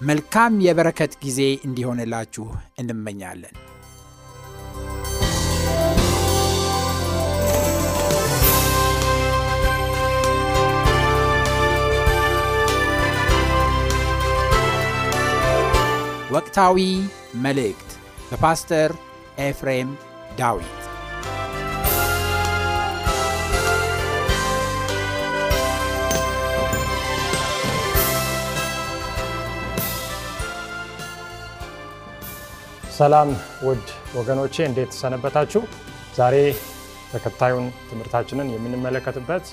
መልካም የበረከት ጊዜ እንዲሆንላችሁ እንመኛለን። ወቅታዊ መልእክት በፓስተር ኤፍሬም ዳዊት ሰላም ውድ ወገኖቼ እንዴት ሰነበታችሁ? ዛሬ ተከታዩን ትምህርታችንን የምንመለከትበት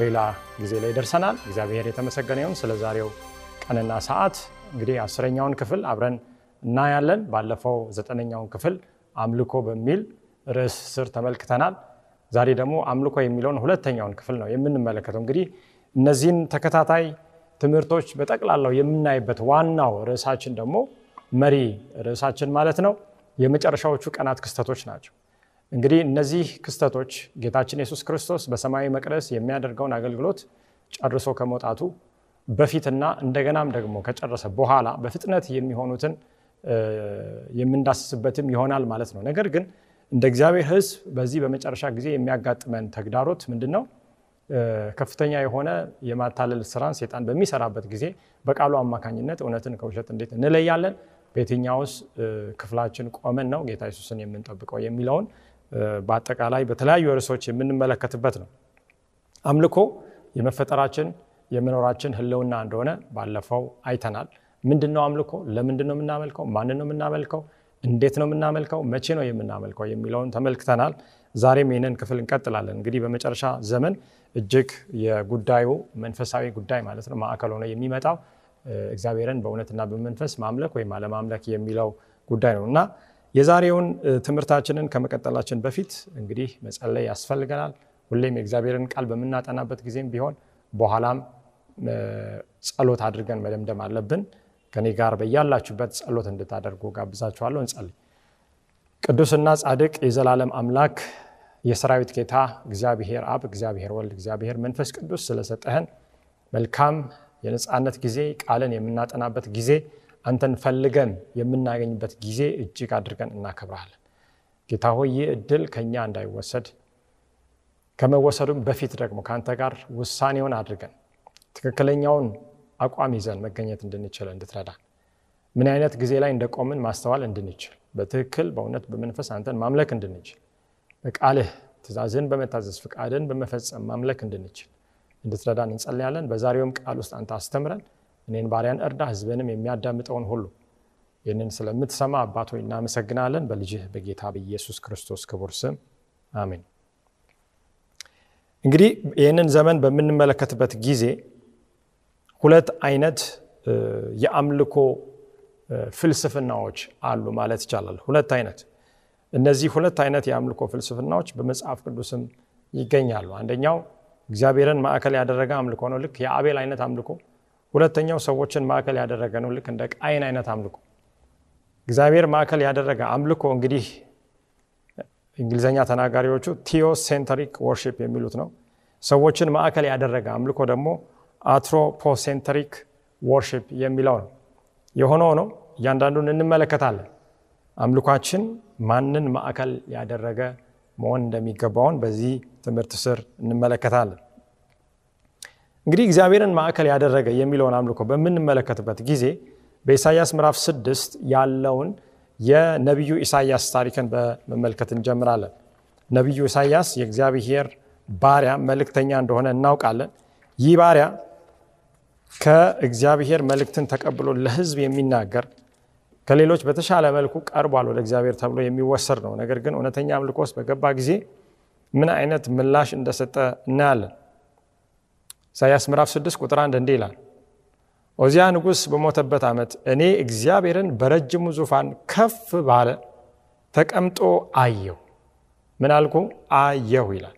ሌላ ጊዜ ላይ ደርሰናል። እግዚአብሔር የተመሰገነ ይሁን። ስለ ዛሬው ቀንና ሰዓት እንግዲህ አስረኛውን ክፍል አብረን እናያለን። ባለፈው ዘጠነኛውን ክፍል አምልኮ በሚል ርዕስ ስር ተመልክተናል። ዛሬ ደግሞ አምልኮ የሚለውን ሁለተኛውን ክፍል ነው የምንመለከተው። እንግዲህ እነዚህን ተከታታይ ትምህርቶች በጠቅላላው የምናይበት ዋናው ርዕሳችን ደግሞ መሪ ርዕሳችን ማለት ነው የመጨረሻዎቹ ቀናት ክስተቶች ናቸው። እንግዲህ እነዚህ ክስተቶች ጌታችን ኢየሱስ ክርስቶስ በሰማያዊ መቅደስ የሚያደርገውን አገልግሎት ጨርሶ ከመውጣቱ በፊትና እንደገናም ደግሞ ከጨረሰ በኋላ በፍጥነት የሚሆኑትን የምንዳስስበትም ይሆናል ማለት ነው። ነገር ግን እንደ እግዚአብሔር ሕዝብ በዚህ በመጨረሻ ጊዜ የሚያጋጥመን ተግዳሮት ምንድን ነው? ከፍተኛ የሆነ የማታለል ስራን ሴጣን በሚሰራበት ጊዜ በቃሉ አማካኝነት እውነትን ከውሸት እንዴት እንለያለን፣ በየትኛውስ ክፍላችን ቆመን ነው ጌታ ኢየሱስን የምንጠብቀው የሚለውን በአጠቃላይ በተለያዩ ርዕሶች የምንመለከትበት ነው። አምልኮ የመፈጠራችን የመኖራችን ህልውና እንደሆነ ባለፈው አይተናል። ምንድን ነው አምልኮ? ለምንድን ነው የምናመልከው? ማንን ነው የምናመልከው? እንዴት ነው የምናመልከው? መቼ ነው የምናመልከው? የሚለውን ተመልክተናል። ዛሬም ይህንን ክፍል እንቀጥላለን። እንግዲህ በመጨረሻ ዘመን እጅግ የጉዳዩ መንፈሳዊ ጉዳይ ማለት ነው ማዕከል ሆነ የሚመጣው እግዚአብሔርን በእውነትና በመንፈስ ማምለክ ወይም አለማምለክ የሚለው ጉዳይ ነው እና የዛሬውን ትምህርታችንን ከመቀጠላችን በፊት እንግዲህ መጸለይ ያስፈልገናል። ሁሌም የእግዚአብሔርን ቃል በምናጠናበት ጊዜም ቢሆን በኋላም ጸሎት አድርገን መደምደም አለብን። ከኔ ጋር በያላችሁበት ጸሎት እንድታደርጉ ጋብዛችኋለሁ። እንጸልይ። ቅዱስና ጻድቅ የዘላለም አምላክ የሰራዊት ጌታ እግዚአብሔር አብ፣ እግዚአብሔር ወልድ፣ እግዚአብሔር መንፈስ ቅዱስ ስለሰጠህን መልካም የነፃነት ጊዜ ቃልን የምናጠናበት ጊዜ አንተን ፈልገን የምናገኝበት ጊዜ እጅግ አድርገን እናከብረሃለን። ጌታ ሆይ ይህ እድል ከኛ እንዳይወሰድ ከመወሰዱም በፊት ደግሞ ከአንተ ጋር ውሳኔውን አድርገን ትክክለኛውን አቋም ይዘን መገኘት እንድንችል እንድትረዳ ምን አይነት ጊዜ ላይ እንደቆምን ማስተዋል እንድንችል በትክክል በእውነት በመንፈስ አንተን ማምለክ እንድንችል በቃልህ ትእዛዝን በመታዘዝ ፍቃድን በመፈጸም ማምለክ እንድንችል እንድትረዳን እንጸልያለን። በዛሬውም ቃል ውስጥ አንተ አስተምረን፣ እኔን ባሪያን እርዳ፣ ህዝብንም የሚያዳምጠውን ሁሉ ይህንን ስለምትሰማ ሆይ እናመሰግናለን። በልጅህ በጌታ በኢየሱስ ክርስቶስ ክቡር ስም አሜን። እንግዲህ ይህንን ዘመን በምንመለከትበት ጊዜ ሁለት አይነት የአምልኮ ፍልስፍናዎች አሉ ማለት ይቻላል። ሁለት አይነት እነዚህ ሁለት አይነት የአምልኮ ፍልስፍናዎች በመጽሐፍ ቅዱስም ይገኛሉ። አንደኛው እግዚአብሔርን ማዕከል ያደረገ አምልኮ ነው፣ ልክ የአቤል አይነት አምልኮ። ሁለተኛው ሰዎችን ማዕከል ያደረገ ነው፣ ልክ እንደ ቃየን አይነት አምልኮ። እግዚአብሔር ማዕከል ያደረገ አምልኮ እንግዲህ እንግሊዝኛ ተናጋሪዎቹ theocentric worship የሚሉት ነው። ሰዎችን ማዕከል ያደረገ አምልኮ ደግሞ አትሮፖሴንተሪክ ወርሺፕ የሚለው ነው። የሆነ ሆኖ እያንዳንዱን እንመለከታለን። አምልኳችን ማንን ማዕከል ያደረገ መሆን እንደሚገባውን በዚህ ትምህርት ስር እንመለከታለን። እንግዲህ እግዚአብሔርን ማዕከል ያደረገ የሚለውን አምልኮ በምንመለከትበት ጊዜ በኢሳይያስ ምዕራፍ ስድስት ያለውን የነቢዩ ኢሳይያስ ታሪክን በመመልከት እንጀምራለን። ነቢዩ ኢሳይያስ የእግዚአብሔር ባሪያ መልእክተኛ እንደሆነ እናውቃለን። ይህ ባሪያ ከእግዚአብሔር መልእክትን ተቀብሎ ለሕዝብ የሚናገር ከሌሎች በተሻለ መልኩ ቀርቧል ወደ እግዚአብሔር ተብሎ የሚወሰድ ነው። ነገር ግን እውነተኛ አምልኮ ውስጥ በገባ ጊዜ ምን አይነት ምላሽ እንደሰጠ እናያለን። ኢሳያስ ምዕራፍ 6 ቁጥር 1 እንዲህ ይላል፣ ኦዚያ ንጉሥ በሞተበት ዓመት እኔ እግዚአብሔርን በረጅሙ ዙፋን ከፍ ባለ ተቀምጦ አየሁ። ምን አልኩ? አየሁ ይላል።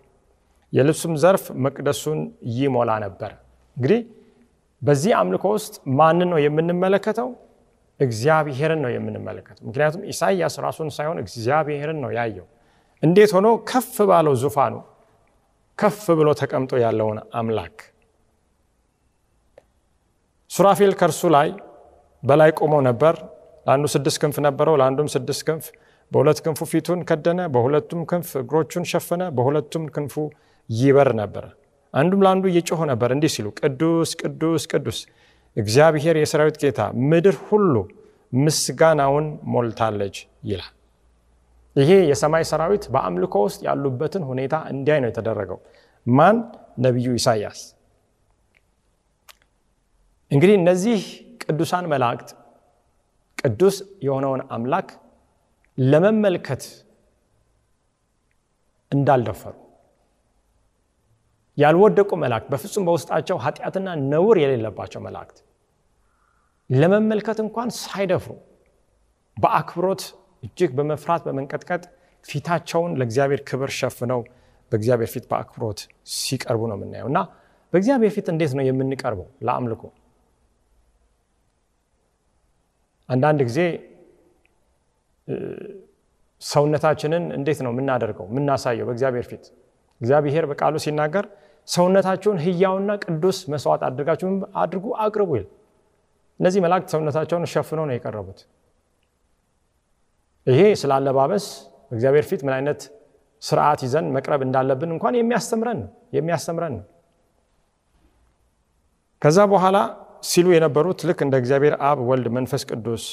የልብሱም ዘርፍ መቅደሱን ይሞላ ነበር። እንግዲህ በዚህ አምልኮ ውስጥ ማንን ነው የምንመለከተው? እግዚአብሔርን ነው የምንመለከተው። ምክንያቱም ኢሳይያስ ራሱን ሳይሆን እግዚአብሔርን ነው ያየው። እንዴት ሆኖ ከፍ ባለው ዙፋኑ ከፍ ብሎ ተቀምጦ ያለውን አምላክ ሱራፌል ከእርሱ ላይ በላይ ቆሞ ነበር። ለአንዱ ስድስት ክንፍ ነበረው፣ ለአንዱም ስድስት ክንፍ። በሁለት ክንፉ ፊቱን ከደነ፣ በሁለቱም ክንፍ እግሮቹን ሸፈነ፣ በሁለቱም ክንፉ ይበር ነበረ። አንዱም ለአንዱ እየጮኸ ነበር እንዲህ ሲሉ ቅዱስ ቅዱስ ቅዱስ እግዚአብሔር የሰራዊት ጌታ ምድር ሁሉ ምስጋናውን ሞልታለች ይላል። ይሄ የሰማይ ሰራዊት በአምልኮ ውስጥ ያሉበትን ሁኔታ እንዲያይ ነው የተደረገው። ማን? ነቢዩ ኢሳይያስ። እንግዲህ እነዚህ ቅዱሳን መላእክት ቅዱስ የሆነውን አምላክ ለመመልከት እንዳልደፈሩ ያልወደቁ መላእክት በፍጹም በውስጣቸው ኃጢአትና ነውር የሌለባቸው መላእክት ለመመልከት እንኳን ሳይደፍሩ በአክብሮት እጅግ በመፍራት በመንቀጥቀጥ ፊታቸውን ለእግዚአብሔር ክብር ሸፍነው በእግዚአብሔር ፊት በአክብሮት ሲቀርቡ ነው የምናየው። እና በእግዚአብሔር ፊት እንዴት ነው የምንቀርበው ለአምልኮ? አንዳንድ ጊዜ ሰውነታችንን እንዴት ነው የምናደርገው የምናሳየው በእግዚአብሔር ፊት? እግዚአብሔር በቃሉ ሲናገር ሰውነታችሁን ሕያውና ቅዱስ መስዋዕት አድርጋችሁ አድርጉ አቅርቡ ይል። እነዚህ መላእክት ሰውነታቸውን ሸፍነው ነው የቀረቡት። ይሄ ስለ አለባበስ በእግዚአብሔር ፊት ምን አይነት ስርዓት ይዘን መቅረብ እንዳለብን እንኳን የሚያስተምረን የሚያስተምረን ከዛ በኋላ ሲሉ የነበሩት ልክ እንደ እግዚአብሔር አብ፣ ወልድ፣ መንፈስ ቅዱስ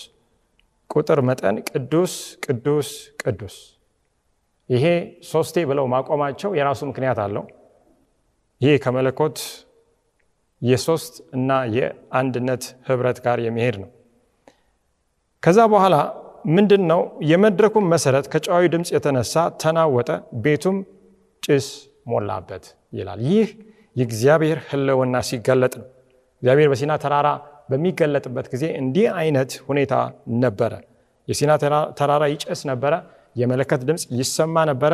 ቁጥር መጠን ቅዱስ ቅዱስ ቅዱስ ይሄ ሶስቴ ብለው ማቆማቸው የራሱ ምክንያት አለው። ይሄ ከመለኮት የሶስት እና የአንድነት ህብረት ጋር የሚሄድ ነው። ከዛ በኋላ ምንድን ነው የመድረኩም መሰረት ከጨዋዊ ድምፅ የተነሳ ተናወጠ፣ ቤቱም ጭስ ሞላበት ይላል። ይህ የእግዚአብሔር ህልውና ሲገለጥ ነው። እግዚአብሔር በሲና ተራራ በሚገለጥበት ጊዜ እንዲህ አይነት ሁኔታ ነበረ። የሲና ተራራ ይጨስ ነበረ። የመለከት ድምፅ ይሰማ ነበረ።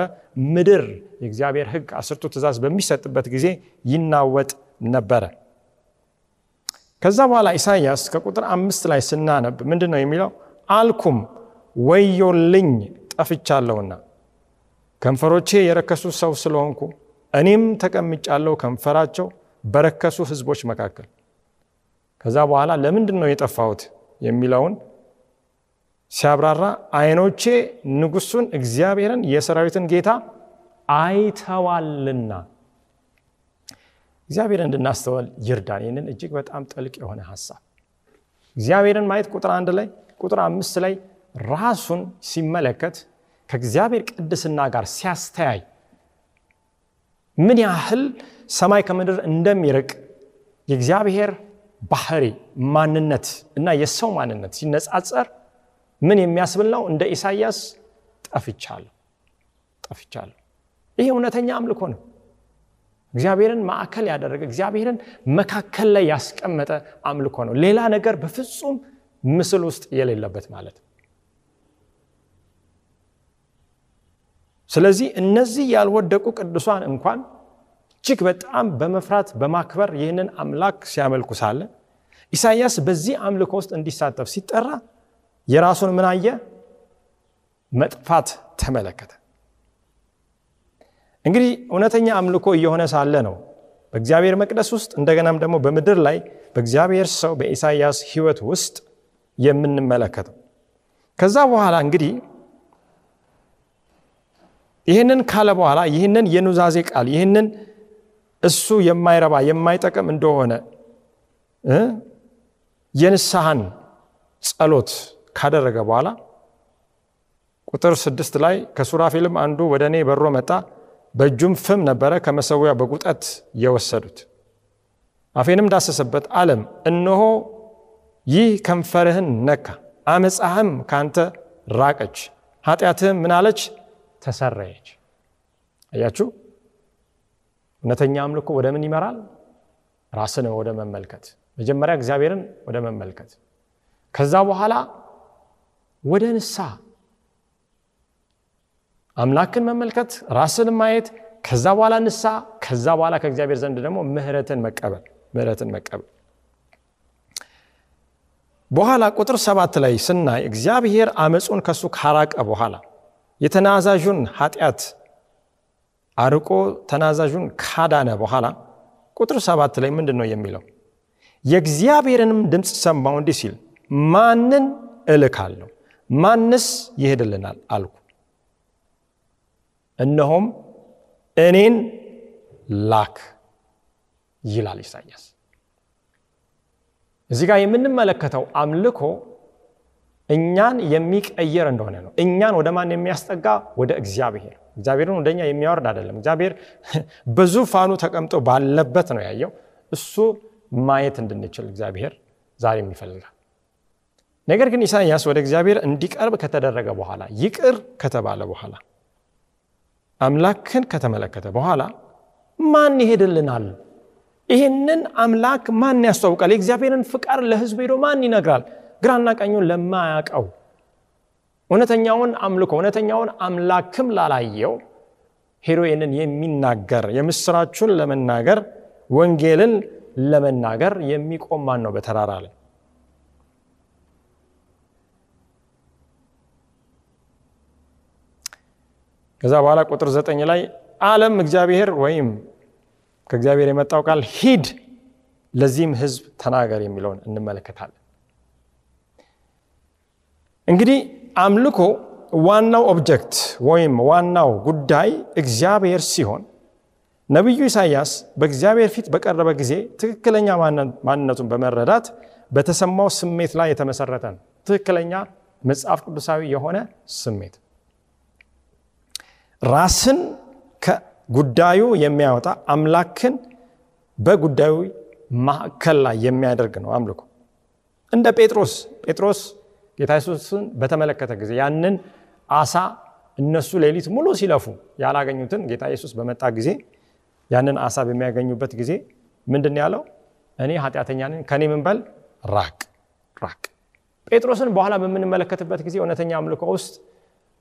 ምድር የእግዚአብሔር ሕግ አስርቱ ትእዛዝ በሚሰጥበት ጊዜ ይናወጥ ነበረ። ከዛ በኋላ ኢሳይያስ ከቁጥር አምስት ላይ ስናነብ ምንድን ነው የሚለው? አልኩም ወዮልኝ ጠፍቻለሁና ከንፈሮቼ የረከሱ ሰው ስለሆንኩ እኔም ተቀምጫለሁ ከንፈራቸው በረከሱ ህዝቦች መካከል። ከዛ በኋላ ለምንድን ነው የጠፋሁት የሚለውን ሲያብራራ ዓይኖቼ ንጉሱን እግዚአብሔርን የሰራዊትን ጌታ አይተዋልና። እግዚአብሔር እንድናስተዋል ይርዳን። ይህንን እጅግ በጣም ጥልቅ የሆነ ሀሳብ እግዚአብሔርን ማየት ቁጥር አንድ ላይ ቁጥር አምስት ላይ ራሱን ሲመለከት ከእግዚአብሔር ቅድስና ጋር ሲያስተያይ ምን ያህል ሰማይ ከምድር እንደሚርቅ የእግዚአብሔር ባህሪ ማንነት እና የሰው ማንነት ሲነጻጸር ምን የሚያስብል ነው? እንደ ኢሳይያስ ጠፍቻለሁ ጠፍቻለሁ። ይሄ እውነተኛ አምልኮ ነው። እግዚአብሔርን ማዕከል ያደረገ እግዚአብሔርን መካከል ላይ ያስቀመጠ አምልኮ ነው። ሌላ ነገር በፍጹም ምስል ውስጥ የሌለበት ማለት ነው። ስለዚህ እነዚህ ያልወደቁ ቅዱሳን እንኳን እጅግ በጣም በመፍራት በማክበር ይህንን አምላክ ሲያመልኩ ሳለ ኢሳይያስ በዚህ አምልኮ ውስጥ እንዲሳተፍ ሲጠራ የራሱን ምን አየ? መጥፋት ተመለከተ። እንግዲህ እውነተኛ አምልኮ እየሆነ ሳለ ነው በእግዚአብሔር መቅደስ ውስጥ እንደገናም ደግሞ በምድር ላይ በእግዚአብሔር ሰው በኢሳይያስ ሕይወት ውስጥ የምንመለከተው። ከዛ በኋላ እንግዲህ ይህንን ካለ በኋላ ይህንን የኑዛዜ ቃል ይህንን እሱ የማይረባ የማይጠቅም እንደሆነ የንስሐን ጸሎት ካደረገ በኋላ ቁጥር ስድስት ላይ ከሱራፌልም አንዱ ወደ እኔ በሮ መጣ፣ በእጁም ፍም ነበረ ከመሰዊያ በጉጠት የወሰዱት። አፌንም ዳሰሰበት፣ አለም እነሆ ይህ ከንፈርህን ነካ፣ አመፃህም ካንተ ራቀች፣ ኃጢአትህም ምናለች ተሰረየች። አያችሁ፣ እውነተኛ አምልኮ ወደ ምን ይመራል? ራስን ወደ መመልከት፣ መጀመሪያ እግዚአብሔርን ወደ መመልከት፣ ከዛ በኋላ ወደ ንስሐ አምላክን መመልከት፣ ራስን ማየት፣ ከዛ በኋላ ንስሐ፣ ከዛ በኋላ ከእግዚአብሔር ዘንድ ደግሞ ምህረትን መቀበል ምህረትን መቀበል። በኋላ ቁጥር ሰባት ላይ ስናይ እግዚአብሔር አመፁን ከሱ ካራቀ በኋላ የተናዛዡን ኃጢአት አርቆ ተናዛዡን ካዳነ በኋላ ቁጥር ሰባት ላይ ምንድን ነው የሚለው? የእግዚአብሔርንም ድምፅ ሰማው እንዲህ ሲል ማንን እልካለሁ? ማንስ ይሄድልናል አልኩ። እነሆም እኔን ላክ ይላል ኢሳያስ። እዚህ ጋር የምንመለከተው አምልኮ እኛን የሚቀየር እንደሆነ ነው። እኛን ወደ ማን የሚያስጠጋ? ወደ እግዚአብሔር። እግዚአብሔርን ወደኛ የሚያወርድ አይደለም። እግዚአብሔር በዙፋኑ ተቀምጦ ባለበት ነው ያየው። እሱ ማየት እንድንችል እግዚአብሔር ዛሬም ይፈልጋል። ነገር ግን ኢሳያስ ወደ እግዚአብሔር እንዲቀርብ ከተደረገ በኋላ ይቅር ከተባለ በኋላ አምላክን ከተመለከተ በኋላ ማን ይሄድልናል? ይህንን አምላክ ማን ያስተዋውቃል? የእግዚአብሔርን ፍቃድ ለሕዝብ ሄዶ ማን ይነግራል? ግራና ቀኙን ለማያውቀው እውነተኛውን አምልኮ እውነተኛውን አምላክም ላላየው ሄዶ ይህንን የሚናገር የምስራቹን ለመናገር ወንጌልን ለመናገር የሚቆም ማን ነው? በተራራ ላይ ከዛ በኋላ ቁጥር ዘጠኝ ላይ ዓለም እግዚአብሔር ወይም ከእግዚአብሔር የመጣው ቃል ሂድ ለዚህም ህዝብ ተናገር የሚለውን እንመለከታለን። እንግዲህ አምልኮ ዋናው ኦብጀክት ወይም ዋናው ጉዳይ እግዚአብሔር ሲሆን ነቢዩ ኢሳይያስ በእግዚአብሔር ፊት በቀረበ ጊዜ ትክክለኛ ማንነቱን በመረዳት በተሰማው ስሜት ላይ የተመሰረተ ነው። ትክክለኛ መጽሐፍ ቅዱሳዊ የሆነ ስሜት ራስን ከጉዳዩ የሚያወጣ አምላክን በጉዳዩ ማዕከል ላይ የሚያደርግ ነው አምልኮ። እንደ ጴጥሮስ ጴጥሮስ ጌታ ኢየሱስን በተመለከተ ጊዜ ያንን አሳ እነሱ ሌሊት ሙሉ ሲለፉ ያላገኙትን ጌታ ኢየሱስ በመጣ ጊዜ ያንን አሳ በሚያገኙበት ጊዜ ምንድን ያለው? እኔ ኃጢአተኛ ነኝ፣ ከኔ ምን በል ራቅ ራቅ። ጴጥሮስን በኋላ በምንመለከትበት ጊዜ እውነተኛ አምልኮ ውስጥ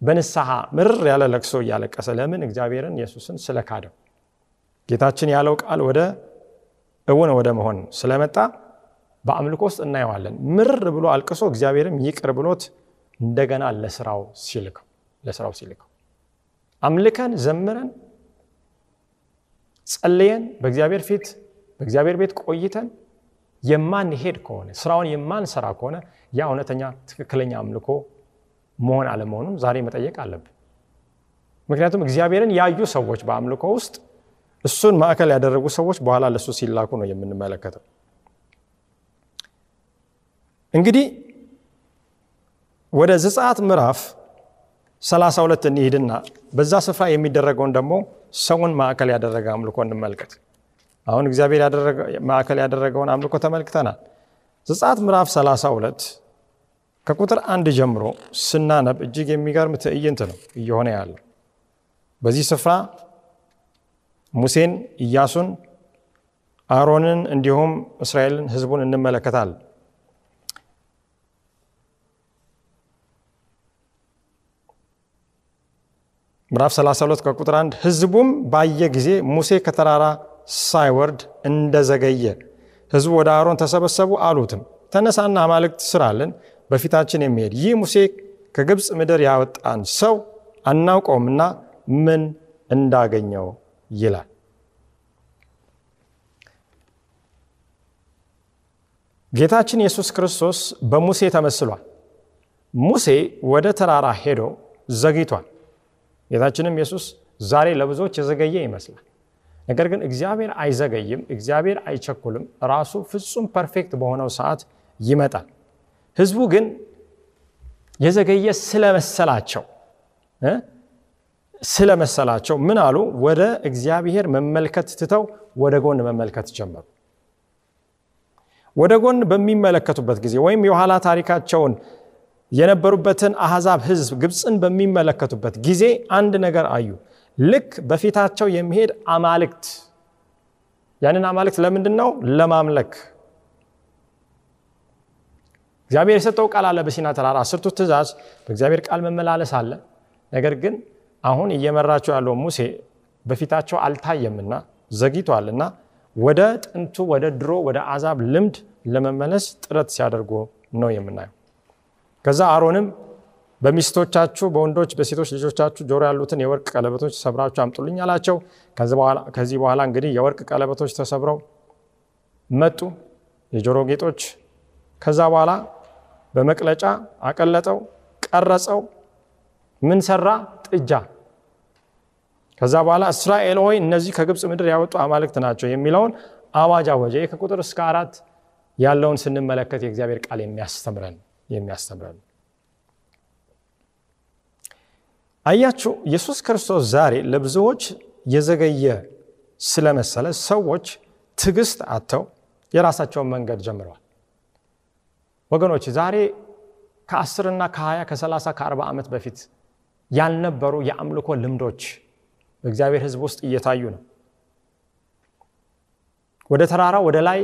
በንስሐ ምርር ያለ ለቅሶ እያለቀሰ ለምን እግዚአብሔርን ኢየሱስን ስለካደው ጌታችን ያለው ቃል ወደ እውን ወደ መሆን ስለመጣ በአምልኮ ውስጥ እናየዋለን። ምርር ብሎ አልቅሶ እግዚአብሔርም ይቅር ብሎት እንደገና ለስራው ሲልከው አምልከን ዘምረን ጸልየን በእግዚአብሔር ፊት በእግዚአብሔር ቤት ቆይተን የማንሄድ ከሆነ ስራውን የማንሰራ ከሆነ ያ እውነተኛ ትክክለኛ አምልኮ መሆን አለመሆኑን ዛሬ መጠየቅ አለብን። ምክንያቱም እግዚአብሔርን ያዩ ሰዎች በአምልኮ ውስጥ እሱን ማዕከል ያደረጉ ሰዎች በኋላ ለእሱ ሲላኩ ነው የምንመለከተው። እንግዲህ ወደ ዘጸአት ምዕራፍ 32 እንሂድና በዛ ስፍራ የሚደረገውን ደግሞ ሰውን ማዕከል ያደረገ አምልኮ እንመልከት። አሁን እግዚአብሔር ማዕከል ያደረገውን አምልኮ ተመልክተናል። ዘጸአት ምዕራፍ 32 ከቁጥር አንድ ጀምሮ ስናነብ እጅግ የሚገርም ትዕይንት ነው እየሆነ ያለው። በዚህ ስፍራ ሙሴን፣ ኢያሱን፣ አሮንን እንዲሁም እስራኤልን ሕዝቡን እንመለከታለን። ምዕራፍ 32 ከቁጥር 1 ሕዝቡም ባየ ጊዜ ሙሴ ከተራራ ሳይወርድ እንደዘገየ ሕዝቡ ወደ አሮን ተሰበሰቡ፣ አሉትም ተነሳና አማልክት ስራልን በፊታችን የሚሄድ ይህ ሙሴ ከግብፅ ምድር ያወጣን ሰው አናውቀውምና ምን እንዳገኘው ይላል። ጌታችን ኢየሱስ ክርስቶስ በሙሴ ተመስሏል። ሙሴ ወደ ተራራ ሄዶ ዘግይቷል። ጌታችንም ኢየሱስ ዛሬ ለብዙዎች የዘገየ ይመስላል። ነገር ግን እግዚአብሔር አይዘገይም፣ እግዚአብሔር አይቸኩልም። ራሱ ፍጹም perfect በሆነው ሰዓት ይመጣል። ህዝቡ ግን የዘገየ ስለመሰላቸው ስለመሰላቸው ምን አሉ? ወደ እግዚአብሔር መመልከት ትተው ወደ ጎን መመልከት ጀመሩ። ወደ ጎን በሚመለከቱበት ጊዜ ወይም የኋላ ታሪካቸውን የነበሩበትን አሕዛብ ህዝብ ግብፅን በሚመለከቱበት ጊዜ አንድ ነገር አዩ። ልክ በፊታቸው የሚሄድ አማልክት ያንን አማልክት ለምንድን ነው? ለማምለክ እግዚአብሔር የሰጠው ቃል አለ በሲና ተራራ አስርቱ ትእዛዝ በእግዚአብሔር ቃል መመላለስ አለ። ነገር ግን አሁን እየመራቸው ያለው ሙሴ በፊታቸው አልታየምና ዘግይቷልና ወደ ጥንቱ ወደ ድሮ ወደ አዛብ ልምድ ለመመለስ ጥረት ሲያደርጉ ነው የምናየው። ከዛ አሮንም በሚስቶቻችሁ በወንዶች በሴቶች ልጆቻችሁ ጆሮ ያሉትን የወርቅ ቀለበቶች ሰብራችሁ አምጡልኝ አላቸው። ከዚህ በኋላ እንግዲህ የወርቅ ቀለበቶች ተሰብረው መጡ፣ የጆሮ ጌጦች። ከዛ በኋላ በመቅለጫ አቀለጠው፣ ቀረጸው። ምን ሰራ? ጥጃ። ከዛ በኋላ እስራኤል ሆይ እነዚህ ከግብፅ ምድር ያወጡ አማልክት ናቸው የሚለውን አዋጅ አወጀ። ከቁጥር እስከ አራት ያለውን ስንመለከት የእግዚአብሔር ቃል የሚያስተምረን የሚያስተምረን አያችሁ፣ ኢየሱስ ክርስቶስ ዛሬ ለብዙዎች የዘገየ ስለመሰለ ሰዎች ትዕግስት አጥተው የራሳቸውን መንገድ ጀምረዋል። ወገኖች ዛሬ ከአስርና ከሀያ ከሰላሳ ከአርባ ዓመት በፊት ያልነበሩ የአምልኮ ልምዶች በእግዚአብሔር ሕዝብ ውስጥ እየታዩ ነው። ወደ ተራራ ወደ ላይ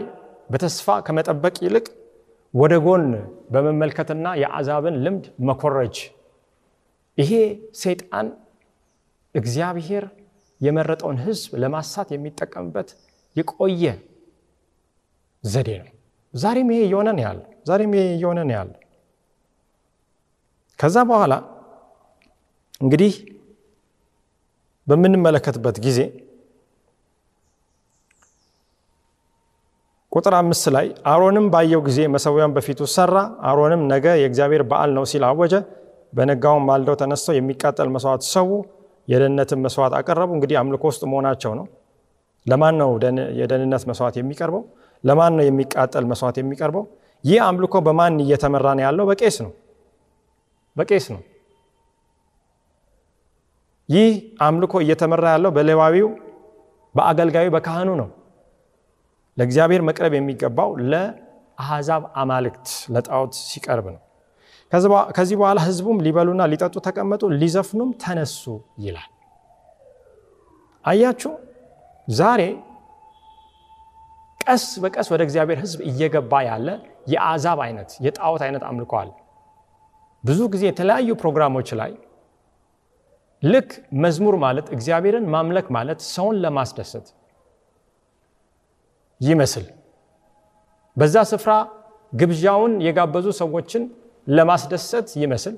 በተስፋ ከመጠበቅ ይልቅ ወደ ጎን በመመልከትና የአዛብን ልምድ መኮረጅ ይሄ ሰይጣን እግዚአብሔር የመረጠውን ሕዝብ ለማሳት የሚጠቀምበት የቆየ ዘዴ ነው። ዛሬም ይሄ እየሆነ ነው ያለው። ዛሬም ይሄ እየሆነ ነው ያለው። ከዛ በኋላ እንግዲህ በምንመለከትበት ጊዜ ቁጥር አምስት ላይ አሮንም ባየው ጊዜ መሰዊያን በፊቱ ሰራ። አሮንም ነገ የእግዚአብሔር በዓል ነው ሲል አወጀ። በነጋውም ማልደው ተነስተው የሚቃጠል መስዋዕት ሰዉ፣ የደህንነትን መስዋዕት አቀረቡ። እንግዲህ አምልኮ ውስጥ መሆናቸው ነው። ለማን ነው የደህንነት መስዋዕት የሚቀርበው? ለማን ነው የሚቃጠል መስዋዕት የሚቀርበው? ይህ አምልኮ በማን እየተመራ ነው ያለው? በቄስ ነው። በቄስ ነው። ይህ አምልኮ እየተመራ ያለው በሌዋዊው በአገልጋዩ በካህኑ ነው። ለእግዚአብሔር መቅረብ የሚገባው ለአሕዛብ አማልክት ለጣዖት ሲቀርብ ነው። ከዚህ በኋላ ሕዝቡም ሊበሉና ሊጠጡ ተቀመጡ፣ ሊዘፍኑም ተነሱ ይላል። አያችሁ ዛሬ ቀስ በቀስ ወደ እግዚአብሔር ሕዝብ እየገባ ያለ የአሕዛብ አይነት የጣዖት አይነት አምልኮ አለ። ብዙ ጊዜ የተለያዩ ፕሮግራሞች ላይ ልክ መዝሙር ማለት እግዚአብሔርን ማምለክ ማለት ሰውን ለማስደሰት ይመስል በዛ ስፍራ ግብዣውን የጋበዙ ሰዎችን ለማስደሰት ይመስል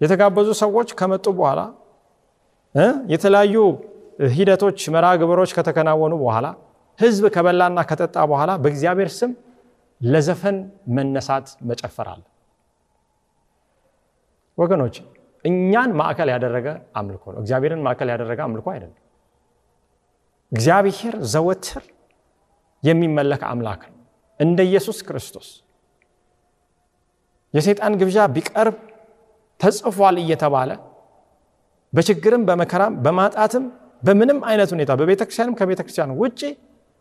የተጋበዙ ሰዎች ከመጡ በኋላ የተለያዩ ሂደቶች መርሃ ግብሮች ከተከናወኑ በኋላ ህዝብ ከበላና ከጠጣ በኋላ በእግዚአብሔር ስም ለዘፈን መነሳት መጨፈር አለ። ወገኖች እኛን ማዕከል ያደረገ አምልኮ ነው። እግዚአብሔርን ማዕከል ያደረገ አምልኮ አይደለም። እግዚአብሔር ዘወትር የሚመለክ አምላክ ነው። እንደ ኢየሱስ ክርስቶስ የሰይጣን ግብዣ ቢቀርብ ተጽፏል እየተባለ በችግርም በመከራም በማጣትም በምንም አይነት ሁኔታ በቤተ ክርስቲያንም ከቤተ ክርስቲያን ውጭ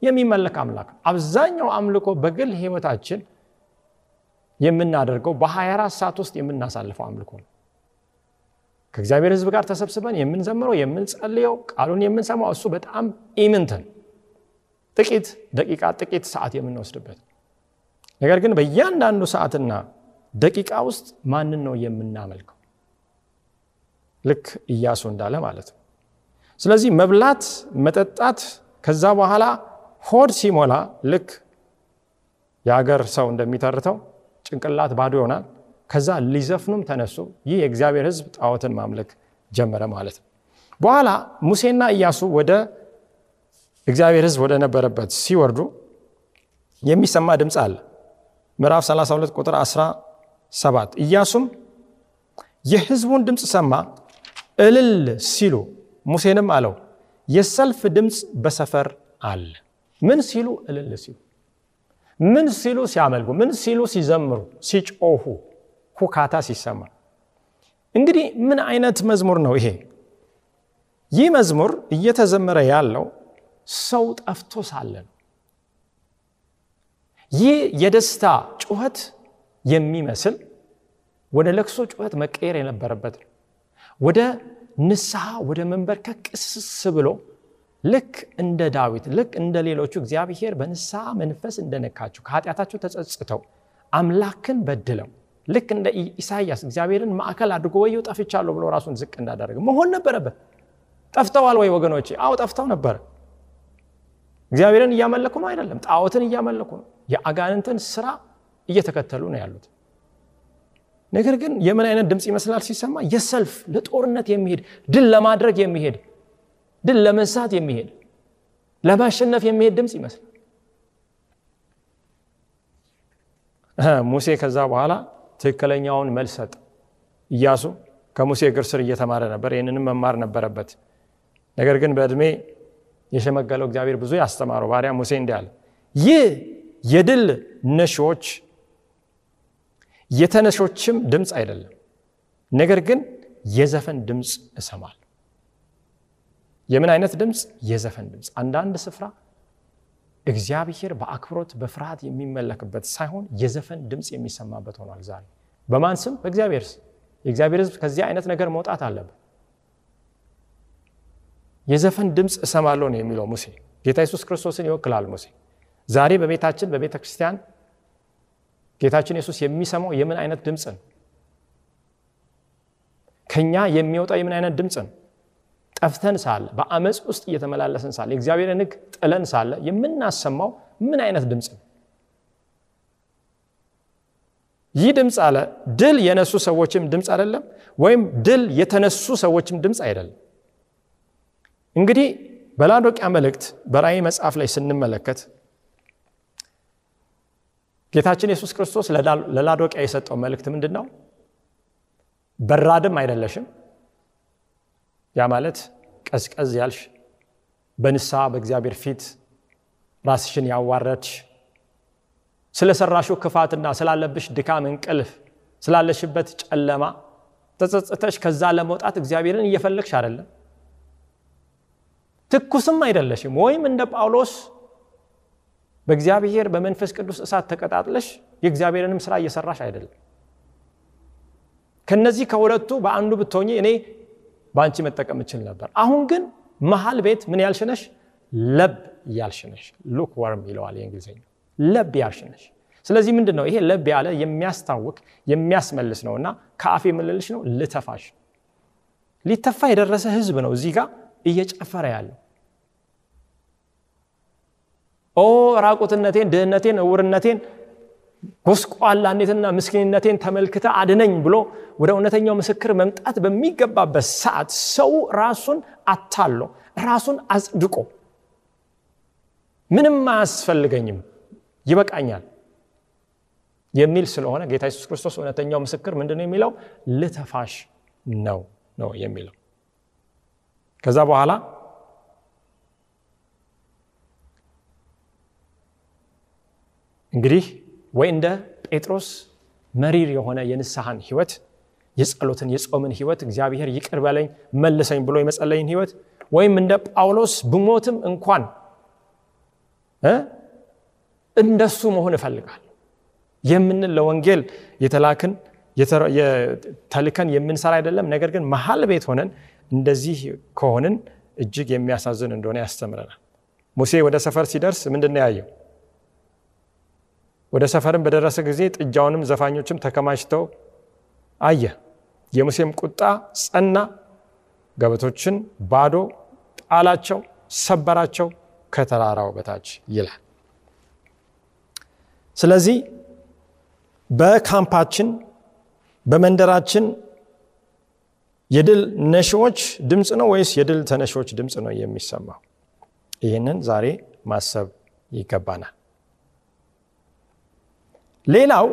የሚመለክ አምላክ ነው። አብዛኛው አምልኮ በግል ህይወታችን የምናደርገው በ24 ሰዓት ውስጥ የምናሳልፈው አምልኮ ነው። ከእግዚአብሔር ህዝብ ጋር ተሰብስበን የምንዘምረው የምንጸልየው፣ ቃሉን የምንሰማው እሱ በጣም ኢምንትን ጥቂት ደቂቃ ጥቂት ሰዓት የምንወስድበት ነገር ግን በእያንዳንዱ ሰዓትና ደቂቃ ውስጥ ማንን ነው የምናመልከው? ልክ ኢያሱ እንዳለ ማለት ነው። ስለዚህ መብላት፣ መጠጣት ከዛ በኋላ ሆድ ሲሞላ ልክ የሀገር ሰው እንደሚተርተው ጭንቅላት ባዶ ይሆናል። ከዛ ሊዘፍኑም ተነሱ። ይህ የእግዚአብሔር ህዝብ ጣዖትን ማምለክ ጀመረ ማለት ነው። በኋላ ሙሴና ኢያሱ ወደ እግዚአብሔር ህዝብ ወደ ነበረበት ሲወርዱ የሚሰማ ድምፅ አለ። ምዕራፍ 32 ቁጥር 17 ኢያሱም የህዝቡን ድምፅ ሰማ፣ እልል ሲሉ ሙሴንም አለው የሰልፍ ድምፅ በሰፈር አለ። ምን ሲሉ? እልል ሲሉ። ምን ሲሉ ሲያመልኩ፣ ምን ሲሉ ሲዘምሩ፣ ሲጮሁ፣ ሁካታ ሲሰማ። እንግዲህ ምን አይነት መዝሙር ነው ይሄ? ይህ መዝሙር እየተዘመረ ያለው ሰው ጠፍቶ ሳለ ነው። ይህ የደስታ ጩኸት የሚመስል ወደ ለቅሶ ጩኸት መቀየር የነበረበት ነው። ወደ ንስሐ ወደ መንበርከክ ቅስስ ብሎ ልክ እንደ ዳዊት ልክ እንደ ሌሎቹ እግዚአብሔር በንስሐ መንፈስ እንደነካቸው ከኃጢአታቸው ተጸጽተው አምላክን በድለው ልክ እንደ ኢሳይያስ እግዚአብሔርን ማዕከል አድርጎ ወየው ጠፍቻለሁ ብሎ ራሱን ዝቅ እንዳደረገ መሆን ነበረበት። ጠፍተዋል ወይ ወገኖቼ? አዎ ጠፍተው ነበረ። እግዚአብሔርን እያመለኩ ነው አይደለም፣ ጣዖትን እያመለኩ ነው። የአጋንንትን ስራ እየተከተሉ ነው ያሉት። ነገር ግን የምን አይነት ድምፅ ይመስላል ሲሰማ? የሰልፍ ለጦርነት የሚሄድ ድል ለማድረግ የሚሄድ ድል ለመንሳት የሚሄድ ለማሸነፍ የሚሄድ ድምፅ ይመስላል። ሙሴ ከዛ በኋላ ትክክለኛውን መልስ ሰጠ። ኢያሱ ከሙሴ እግር ስር እየተማረ ነበር። ይህንንም መማር ነበረበት። ነገር ግን በዕድሜ የሸመገለው እግዚአብሔር ብዙ ያስተማረው ባሪያ ሙሴ እንዲህ ይህ የድል ነሺዎች የተነሾችም ድምፅ አይደለም፣ ነገር ግን የዘፈን ድምፅ እሰማለሁ። የምን አይነት ድምፅ? የዘፈን ድምፅ። አንዳንድ ስፍራ እግዚአብሔር በአክብሮት በፍርሃት የሚመለክበት ሳይሆን የዘፈን ድምፅ የሚሰማበት ሆኗል ዛሬ። በማን ስም? በእግዚአብሔር ስም። የእግዚአብሔር ሕዝብ ከዚህ አይነት ነገር መውጣት አለበት። የዘፈን ድምፅ እሰማለሁ ነው የሚለው ሙሴ። ጌታ ኢየሱስ ክርስቶስን ይወክላል ሙሴ። ዛሬ በቤታችን በቤተ ክርስቲያን ጌታችን ኢየሱስ የሚሰማው የምን አይነት ድምፅ ነው? ከኛ የሚወጣው የምን አይነት ድምፅ ነው? ጠፍተን ሳለ በአመፅ ውስጥ እየተመላለስን ሳለ የእግዚአብሔርን ሕግ ጥለን ሳለ የምናሰማው ምን አይነት ድምፅ ነው? ይህ ድምፅ አለ ድል የነሱ ሰዎችም ድምፅ አይደለም፣ ወይም ድል የተነሱ ሰዎችም ድምፅ አይደለም። እንግዲህ በላዶቅያ መልእክት በራእይ መጽሐፍ ላይ ስንመለከት ጌታችን ኢየሱስ ክርስቶስ ለላዶቅያ የሰጠው መልእክት ምንድን ነው? በራድም አይደለሽም። ያ ማለት ቀዝቀዝ ያልሽ በንስሐ በእግዚአብሔር ፊት ራስሽን ያዋረድሽ ስለሰራሽው ክፋትና ስላለብሽ ድካም፣ እንቅልፍ፣ ስላለሽበት ጨለማ ተጸጽተሽ ከዛ ለመውጣት እግዚአብሔርን እየፈለግሽ አይደለም። ትኩስም አይደለሽም። ወይም እንደ ጳውሎስ በእግዚአብሔር በመንፈስ ቅዱስ እሳት ተቀጣጥለሽ የእግዚአብሔርንም ስራ እየሰራሽ አይደለም። ከነዚህ ከሁለቱ በአንዱ ብትሆኚ እኔ በአንቺ መጠቀም እችል ነበር። አሁን ግን መሀል ቤት ምን ያልሽነሽ? ለብ ያልሽነሽ። ሉክ ወርም ይለዋል የእንግሊዝኛ። ለብ ያልሽነሽ። ስለዚህ ምንድን ነው ይሄ? ለብ ያለ የሚያስታውክ የሚያስመልስ ነው እና ከአፍ የምልልሽ ነው ልተፋሽ። ሊተፋ የደረሰ ህዝብ ነው እዚህ ጋር እየጨፈረ ያለው ኦ ራቁትነቴን፣ ድህነቴን፣ እውርነቴን፣ ጎስቋላነትና ምስኪንነቴን ተመልክተ አድነኝ ብሎ ወደ እውነተኛው ምስክር መምጣት በሚገባበት ሰዓት ሰው ራሱን አታሎ ራሱን አጽድቆ ምንም አያስፈልገኝም ይበቃኛል የሚል ስለሆነ ጌታ ኢየሱስ ክርስቶስ እውነተኛው ምስክር ምንድን ነው የሚለው? ልተፋሽ ነው ነው የሚለው ከዛ በኋላ እንግዲህ ወይ እንደ ጴጥሮስ መሪር የሆነ የንስሐን ህይወት የጸሎትን የጾምን ህይወት እግዚአብሔር ይቅር በለኝ መልሰኝ ብሎ የመጸለይን ህይወት ወይም እንደ ጳውሎስ ብሞትም እንኳን እንደሱ መሆን እፈልጋለሁ የምንል ለወንጌል የተላክን ተልከን የምንሰራ አይደለም። ነገር ግን መሀል ቤት ሆነን እንደዚህ ከሆንን እጅግ የሚያሳዝን እንደሆነ ያስተምረናል። ሙሴ ወደ ሰፈር ሲደርስ ምንድን ነው ያየው? ወደ ሰፈርም በደረሰ ጊዜ ጥጃውንም ዘፋኞችም ተከማችተው አየ። የሙሴም ቁጣ ጸና፣ ገበቶችን ባዶ ጣላቸው፣ ሰበራቸው ከተራራው በታች ይላል። ስለዚህ በካምፓችን በመንደራችን የድል ነሺዎች ድምፅ ነው ወይስ የድል ተነሺዎች ድምፅ ነው የሚሰማው? ይህንን ዛሬ ማሰብ ይገባናል። ሌላው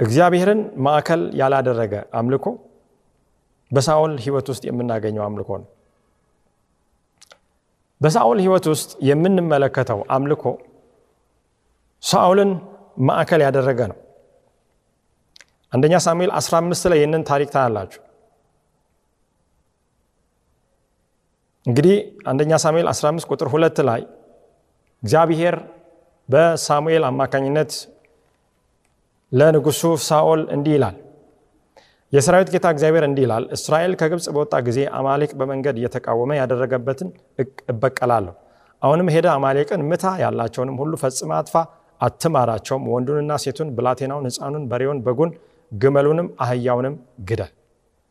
እግዚአብሔርን ማዕከል ያላደረገ አምልኮ በሳኦል ሕይወት ውስጥ የምናገኘው አምልኮ ነው። በሳኦል ሕይወት ውስጥ የምንመለከተው አምልኮ ሳኦልን ማዕከል ያደረገ ነው። አንደኛ ሳሙኤል 15 ላይ ይህንን ታሪክ ታያላችሁ። እንግዲህ አንደኛ ሳሙኤል 15 ቁጥር ሁለት ላይ እግዚአብሔር በሳሙኤል አማካኝነት ለንጉሱ ሳኦል እንዲህ ይላል የሰራዊት ጌታ እግዚአብሔር እንዲህ ይላል፣ እስራኤል ከግብፅ በወጣ ጊዜ አማሌቅ በመንገድ እየተቃወመ ያደረገበትን እበቀላለሁ። አሁንም ሄደ አማሌቅን ምታ፣ ያላቸውንም ሁሉ ፈጽመ አጥፋ፣ አትማራቸውም። ወንዱንና ሴቱን፣ ብላቴናውን፣ ሕፃኑን፣ በሬውን፣ በጉን፣ ግመሉንም አህያውንም ግደል።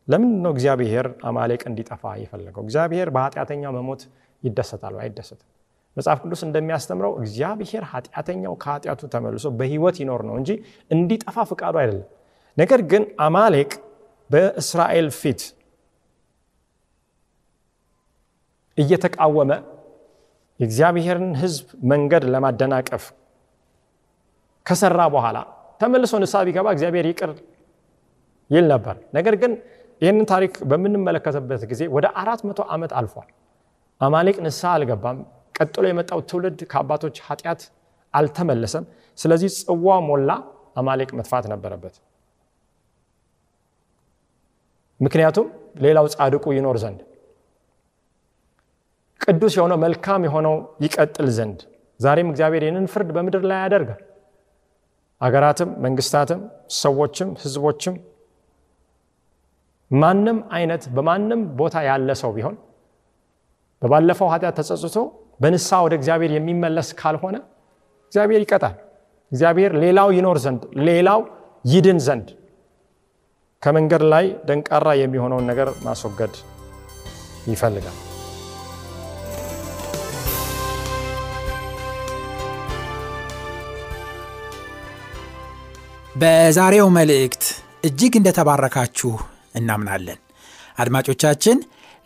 ለምንድን ነው እግዚአብሔር አማሌቅ እንዲጠፋ የፈለገው? እግዚአብሔር በኃጢአተኛው መሞት ይደሰታል አይደሰትም? መጽሐፍ ቅዱስ እንደሚያስተምረው እግዚአብሔር ኃጢአተኛው ከኃጢአቱ ተመልሶ በህይወት ይኖር ነው እንጂ እንዲጠፋ ፍቃዱ አይደለም። ነገር ግን አማሌቅ በእስራኤል ፊት እየተቃወመ የእግዚአብሔርን ሕዝብ መንገድ ለማደናቀፍ ከሰራ በኋላ ተመልሶ ንስሐ ቢገባ እግዚአብሔር ይቅር ይል ነበር። ነገር ግን ይህንን ታሪክ በምንመለከትበት ጊዜ ወደ አራት መቶ ዓመት አልፏል። አማሌቅ ንስሐ አልገባም። ቀጥሎ የመጣው ትውልድ ከአባቶች ኃጢአት አልተመለሰም። ስለዚህ ጽዋ ሞላ። አማሌቅ መጥፋት ነበረበት። ምክንያቱም ሌላው ጻድቁ ይኖር ዘንድ ቅዱስ የሆነው መልካም የሆነው ይቀጥል ዘንድ ዛሬም እግዚአብሔር ይህንን ፍርድ በምድር ላይ ያደርጋል። አገራትም፣ መንግስታትም፣ ሰዎችም፣ ህዝቦችም ማንም አይነት በማንም ቦታ ያለ ሰው ቢሆን በባለፈው ኃጢአት ተጸጽቶ በንስሐ ወደ እግዚአብሔር የሚመለስ ካልሆነ እግዚአብሔር ይቀጣል። እግዚአብሔር ሌላው ይኖር ዘንድ ሌላው ይድን ዘንድ ከመንገድ ላይ ደንቃራ የሚሆነውን ነገር ማስወገድ ይፈልጋል። በዛሬው መልእክት እጅግ እንደተባረካችሁ እናምናለን። አድማጮቻችን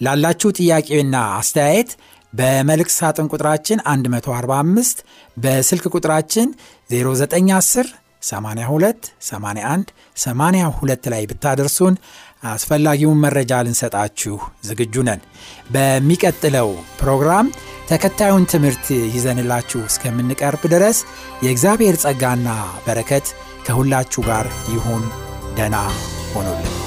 ላላችሁ ጥያቄና አስተያየት በመልእክት ሳጥን ቁጥራችን 145 በስልክ ቁጥራችን 0910 82 81 82 ላይ ብታደርሱን አስፈላጊውን መረጃ ልንሰጣችሁ ዝግጁ ነን። በሚቀጥለው ፕሮግራም ተከታዩን ትምህርት ይዘንላችሁ እስከምንቀርብ ድረስ የእግዚአብሔር ጸጋና በረከት ከሁላችሁ ጋር ይሁን። ደና ሆኖልን